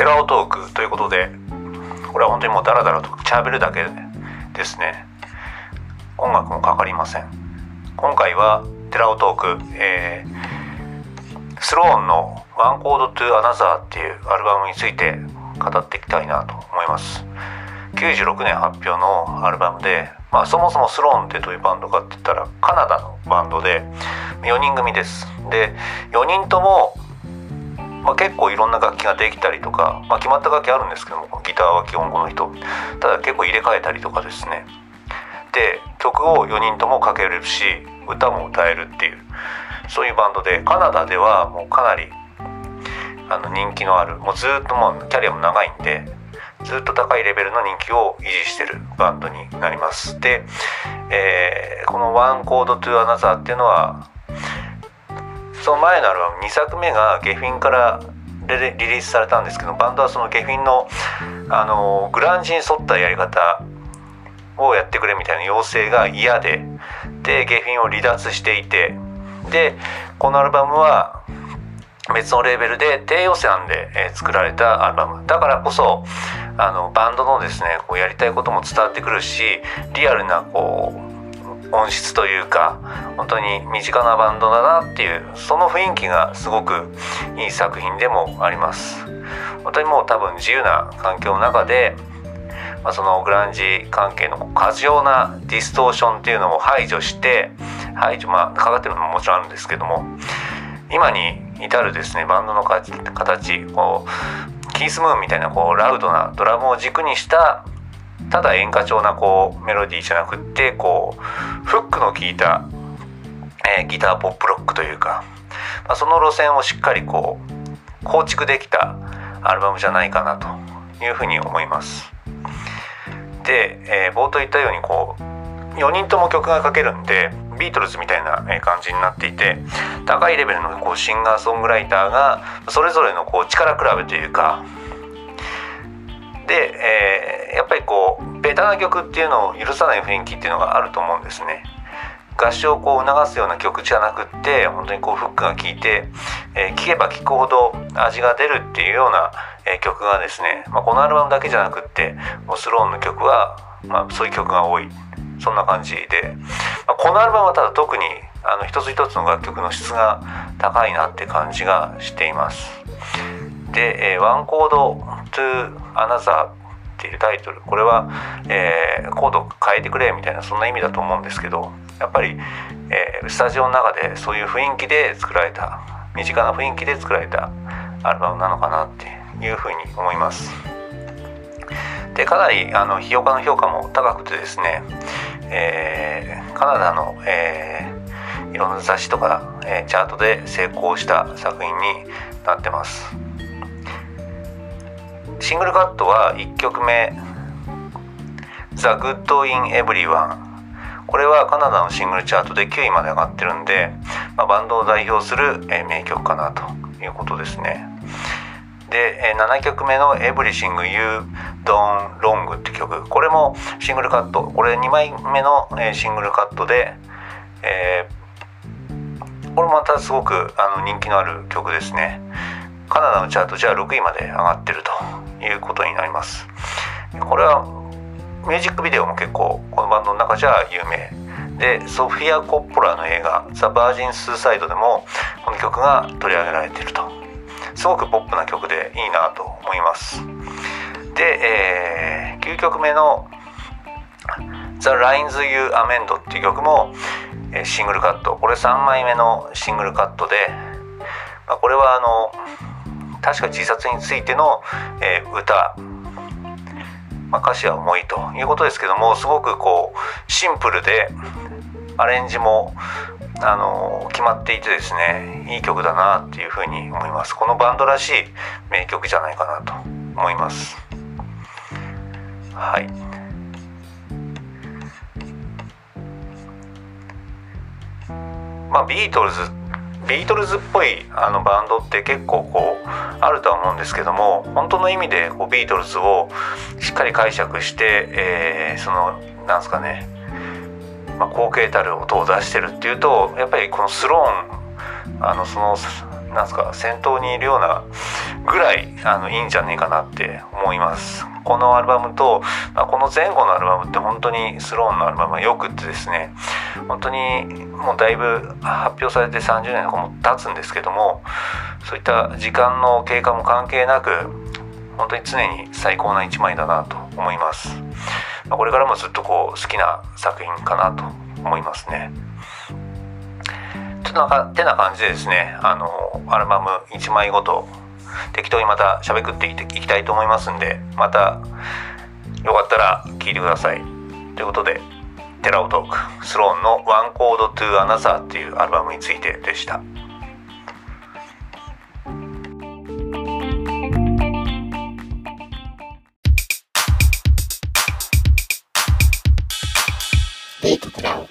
テラオトークということでこれは本当にもうダラダラと喋るだけですね。音楽もかかりません。今回はテラオトーク、えー、スローンの「ワンコードトゥアナザーっていうアルバムについて語っていきたいなと思います。96年発表のアルバムで、まあ、そもそもスローンってどういうバンドかって言ったらカナダのバンドで4人組です。で4人ともまあ、結構いろんな楽器ができたりとか、まあ、決まった楽器あるんですけどもギターは基本この人。ただ結構入れ替えたりとかですね。で曲を4人とも書けるし歌も歌えるっていうそういうバンドでカナダではもうかなりあの人気のあるもうずっともうキャリアも長いんでずっと高いレベルの人気を維持してるバンドになります。で、えー、この「 One Chord to Another」っていうのはその前のアルバム2作目がゲフィンからリリースされたんですけどバンドはそのゲフィンのあのグランジに沿ったやり方をやってくれみたいな要請が嫌ででゲフィンを離脱していてでこのアルバムは別のレーベルで低予算で、え、作られたアルバム。だからこそあのバンドのですねこうやりたいことも伝わってくるしリアルなこう音質というか本当に身近なバンドだなっていうその雰囲気がすごくいい作品でもあります。本当にもう多分自由な環境の中で、まあ、そのグランジ関係の過剰なディストーションっていうのを排除して排除まあかかってるのももちろんあるんですけども今に至るですねバンドの形こうキースムーンみたいなこうラウドなドラムを軸にしたただ演歌調なこうメロディーじゃなくってこうフックの効いた、えー、ギターポップロックというか、まあ、その路線をしっかりこう構築できたアルバムじゃないかなというふうに思います。で、えー、冒頭言ったようにこう4人とも曲が書けるんでビートルズみたいな感じになっていて高いレベルのこうシンガーソングライターがそれぞれのこう力比べというかで、こうベタな曲っていうのを許さない雰囲気っていうのがあると思うんですね。合唱をこう促すような曲じゃなくって本当にこうフックが効いて、えー、聴けば聴くほど味が出るっていうような、えー、曲がですね、まあ、このアルバムだけじゃなくってスローンの曲は、まあ、そういう曲が多いそんな感じで、まあ、このアルバムはただ特にあの一つ一つの楽曲の質が高いなって感じがしています。で、えー、ワンコードトゥアナザーていうタイトルこれは、えー、コード変えてくれみたいなそんな意味だと思うんですけどやっぱり、えー、スタジオの中でそういう雰囲気で作られた身近な雰囲気で作られたアルバムなのかなっていうふうに思います。でかなりあの評価の評価も高くてですね、えー、カナダの、えー、いろんな雑誌とか、えー、チャートで成功した作品になってます。シングルカットは1曲目「The Good in Everyone」これはカナダのシングルチャートで9位まで上がってるんで、まあ、バンドを代表する、え名曲かなということですね。で、え7曲目の「Everything You Don't Long」って曲。これもシングルカット。これ2枚目の、えシングルカットで、えー、これまたすごくあの人気のある曲ですね。カナダのチャートじゃあ6位まで上がってると。いうことになります。これはミュージックビデオも結構このバンドの中じゃ有名。でソフィア・コッポラの映画「ザ・バージン・スーサイド」でもこの曲が取り上げられていると。すごくポップな曲でいいなと思います。で、えー、9曲目の「The Lines You Amend」っていう曲もシングルカット。これ3枚目のシングルカットで、まあ、これはあの確か自殺についての、えー、歌、まあ、歌詞は重いということですけどもすごくこうシンプルでアレンジもあの決まっていてですねいい曲だなっていうふうに思います。このバンドらしい名曲じゃないかなと思います。はい。まあビートルズビートルズっぽいあのバンドって結構こうあるとは思うんですけども本当の意味でこうビートルズをしっかり解釈して、えー、そのなんですかね、まあ、後継たる音を出してるっていうとやっぱりこのスローンあのそのなんすか先頭にいるようなぐらいあのいいんじゃねえかなって思います。このアルバムと、まあ、この前後のアルバムって本当にスローンのアルバムがよくってですね本当にもうだいぶ発表されて30年とかも経つんですけどもそういった時間の経過も関係なく本当に常に最高な一枚だなと思います、まあ、これからもずっとこう好きな作品かなと思いますね。ちょっとなんかてな感じでですねあのアルバム1枚ごと適当にまたしゃべっていきたいと思いますんでまたよかったら聞いてくださいということでテラオトーク Sloan の「 One Chord to Another っていうアルバムについてでした。デートプラン